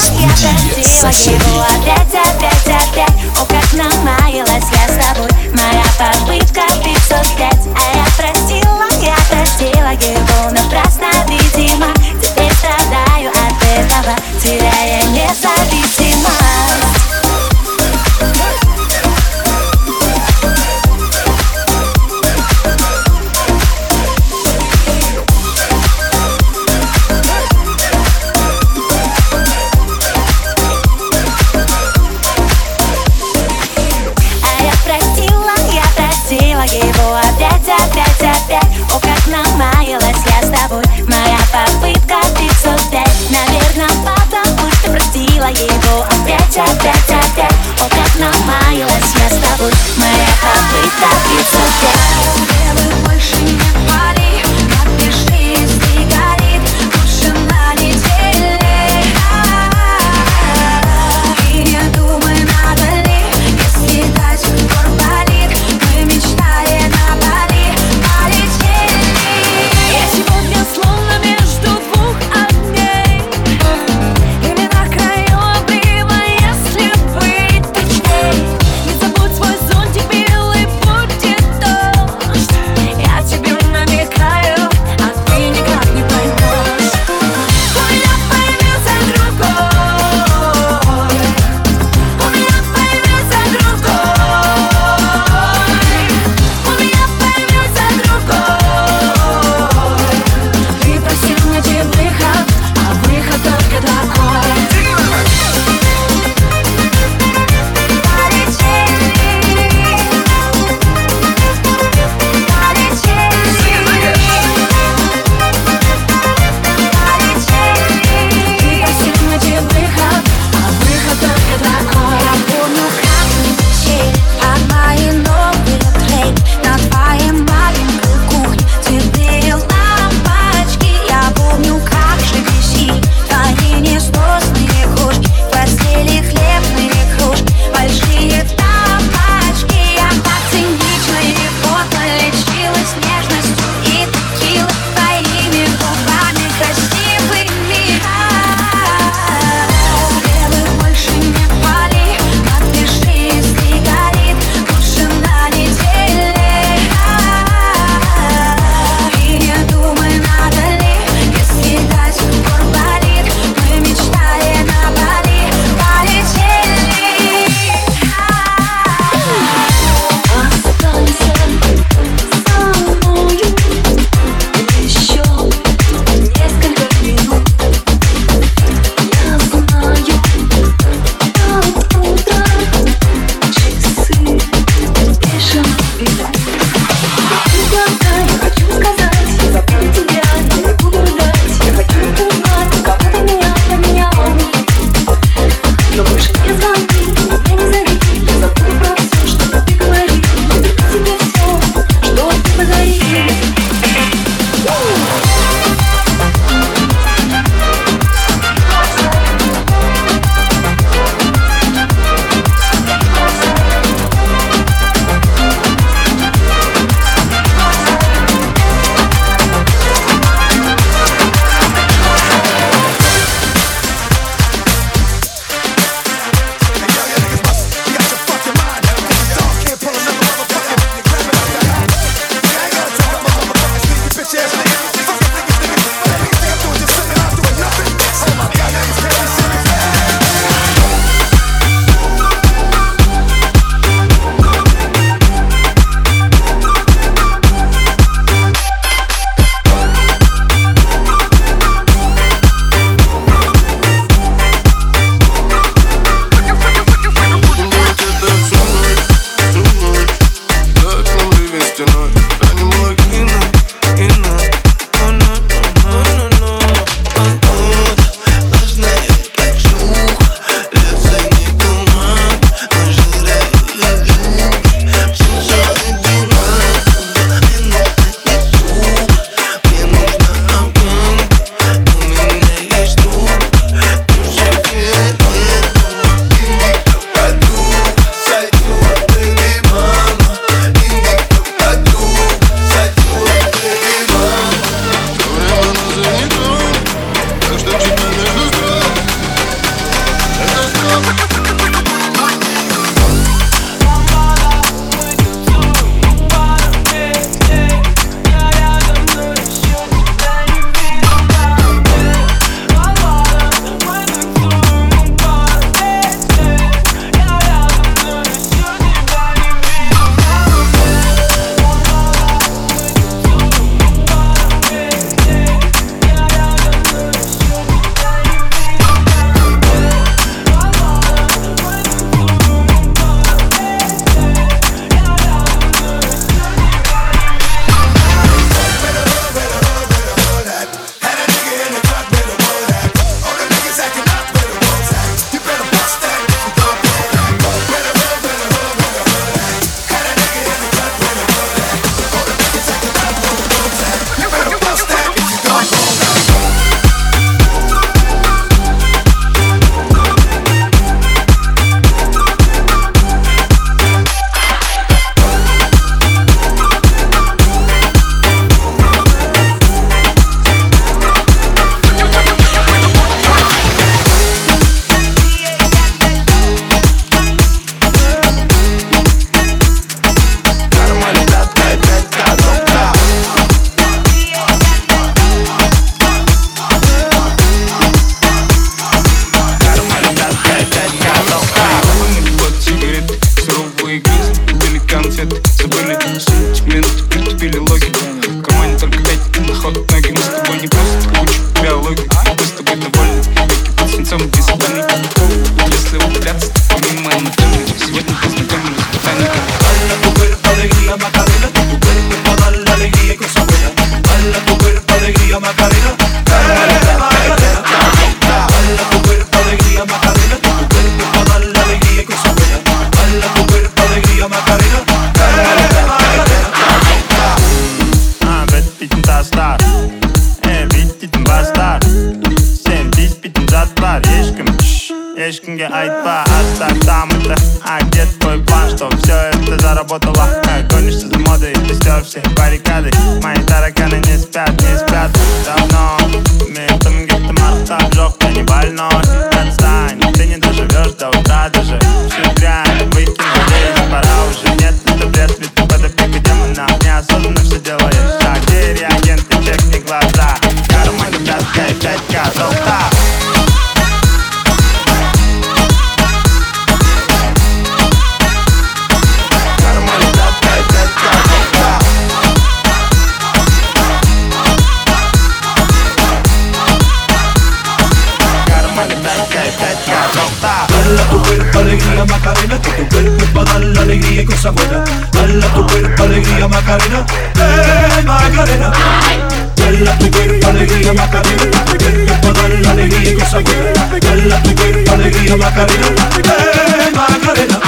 Разбуди соседей. Опять, опять, опять, о, как намаялась я с тобой Моя попытка 505 А я простила, как намаялась я с тобой Моя попытка 505 Белый больше не Dala tu cuerpo alegría Macarena, eh Macarena. Dala tu cuerpo alegría Macarena, que para dar la alegría y cosa buena. Dala tu cuerpo alegría Macarena, eh Macarena.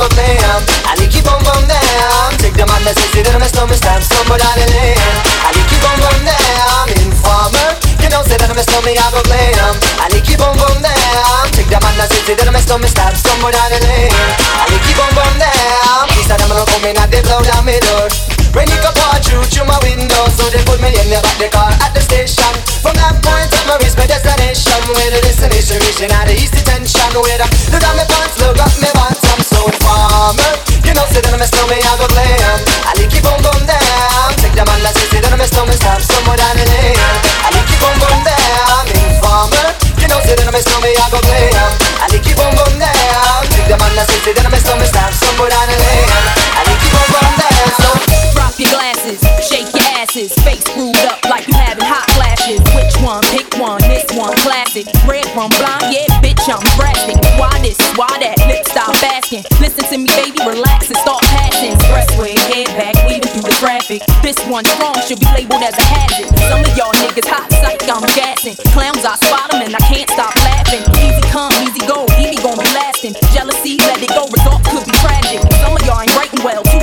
for fam. I keep on bum bum down. Take the madness easy to the mess, me stand, stumble down the lane. I keep on bum bum down. Informer, you know say that I mess, me I go play. I keep on bum bum down. Take the madness easy to the mess, me stand, stumble down the lane. I like you bum bum down. These are them who come in and they blow down my door. When you come out through, through my window So they put me in the back the car at the station From that point on, I reach my destination Where the destination reaching out of east detention Where the, the down my pants, look up my pants sesi dönmez tell me I go glam I keep on going down Take the man that stop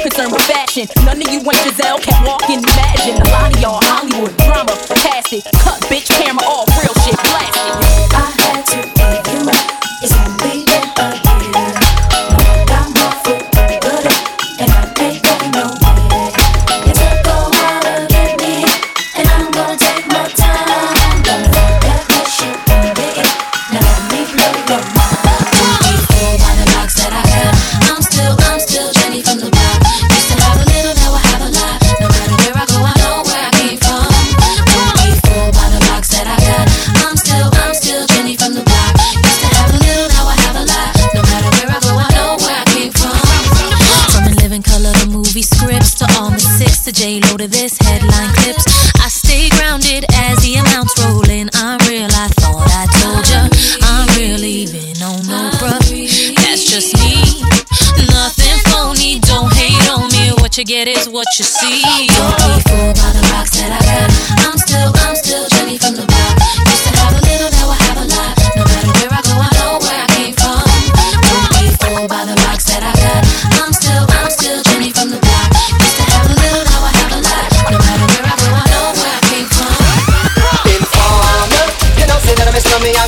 concerned with fashion. None of you ain't Giselle, can't walk in, imagine. A lot of y'all Hollywood drama, pass it. Cut bitch camera off. this head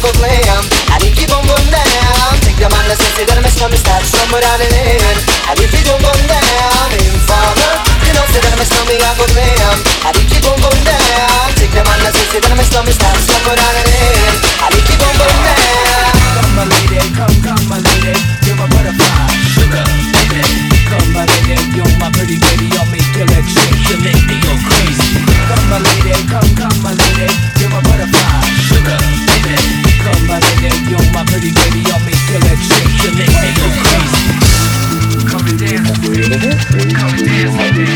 go glam. You down Take your somewhere down in. You down In father, you know say that I go glam And you down Take your somewhere down in. You down Come my lady, come, come my lady. You're my butterfly, sugar, baby. Come my lady, you're my pretty baby. dirty, baby, I'll make your legs shake make you crazy. Come and dance with me. Come and dance with me.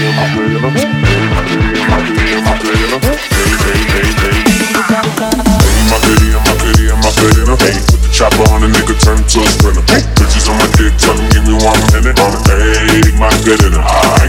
Come and dance with me. Chopper on a nigga, turn to a sprinter. Bitches on my dick, tell give me one minute. Hey, my good in her.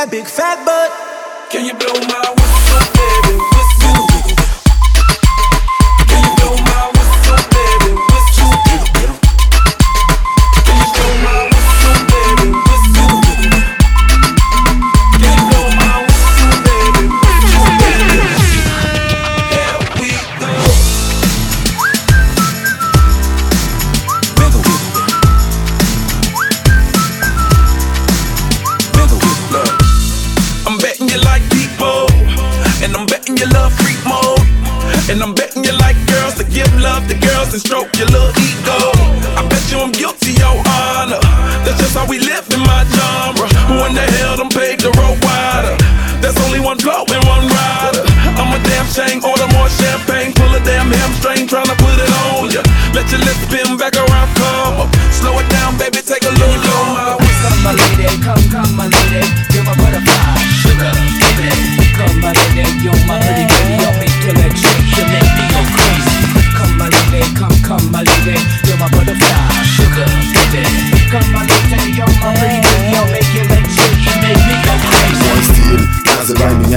that big fat butt. Can you blow my ego. I bet you I'm guilty, your honor. That's just how we live in my genre. Who in the hell done paved the road wider? There's only one blow and one rider. I'm a damn shame, order more champagne. Pull a damn hamstring, tryna put it on ya. Let your lips spin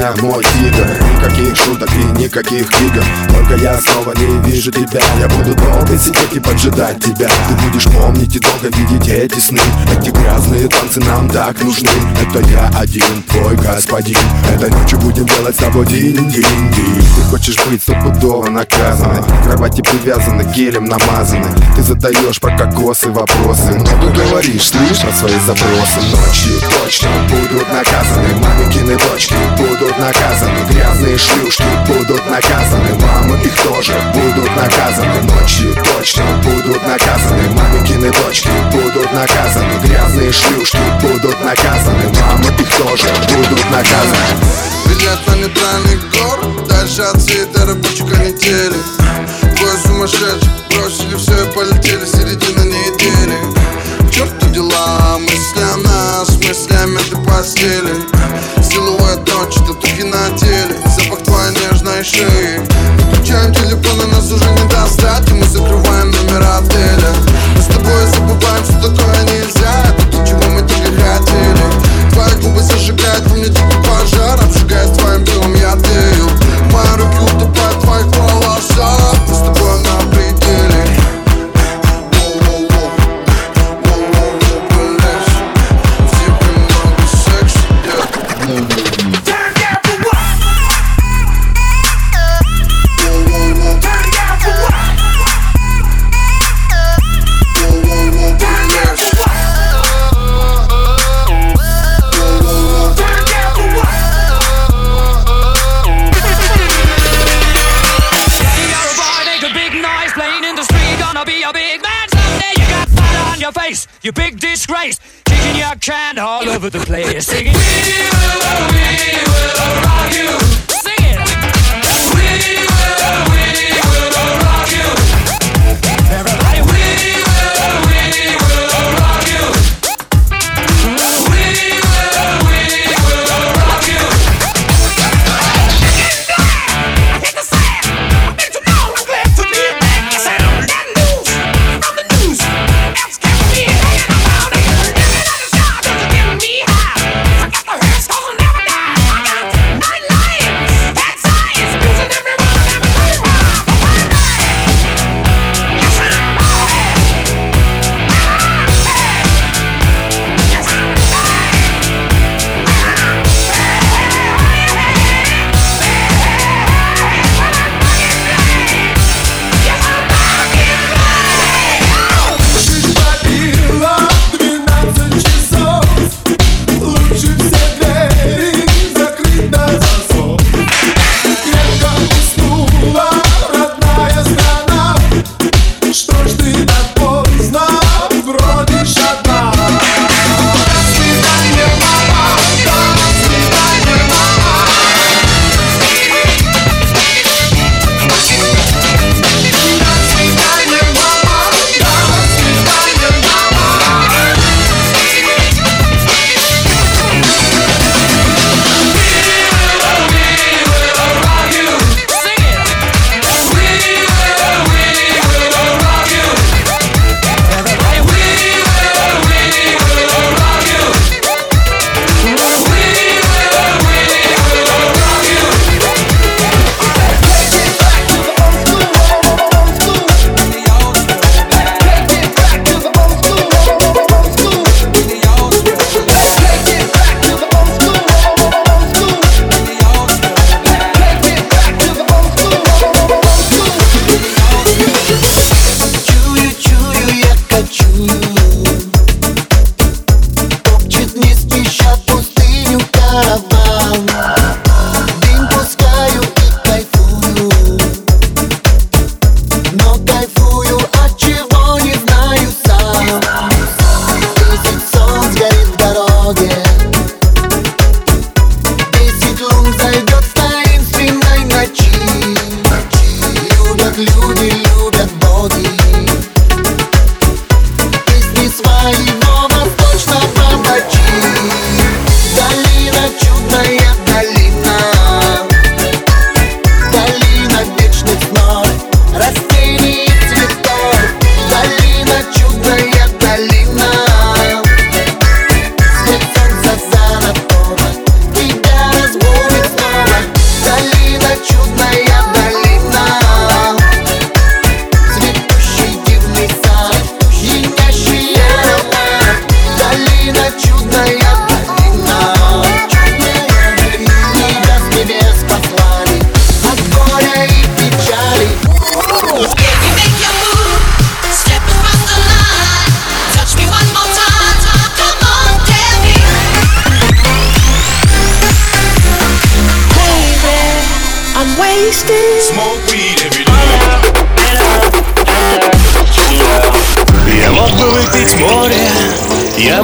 меня мой тигр Никаких шуток и никаких игр. Только я снова не вижу тебя. Я буду долго сидеть и поджидать тебя. Ты будешь помнить и долго видеть эти сны. Эти грязные танцы нам так нужны. Это я один, твой господин. Это ночью будем делать с тобой динь-динь-динь. Ты хочешь быть стопудово наказаны кровати привязаны, гелем намазаны. Ты задаешь про кокосы вопросы. Много говоришь, слышь, про свои запросы. Ночью точно будут наказаны Мамикины дочки. Будут будут наказаны. Грязные шлюшки будут наказаны. Мамы их тоже будут наказаны? Ночью точно будут наказаны. Мамикины дочки будут наказаны. Грязные шлюшки будут наказаны. Мамы их тоже будут наказаны? Ведь настанет гор Дальше от цвета рабочика летели. Твой сумасшедший бросили все и полетели. Середина недели. К черту дела мыслям нас Мыслями ты постели. Лиловая ночь, татухи на теле Запах твоей нежной шеи. Выключаем телефон, а нас уже не достать И мы закрываем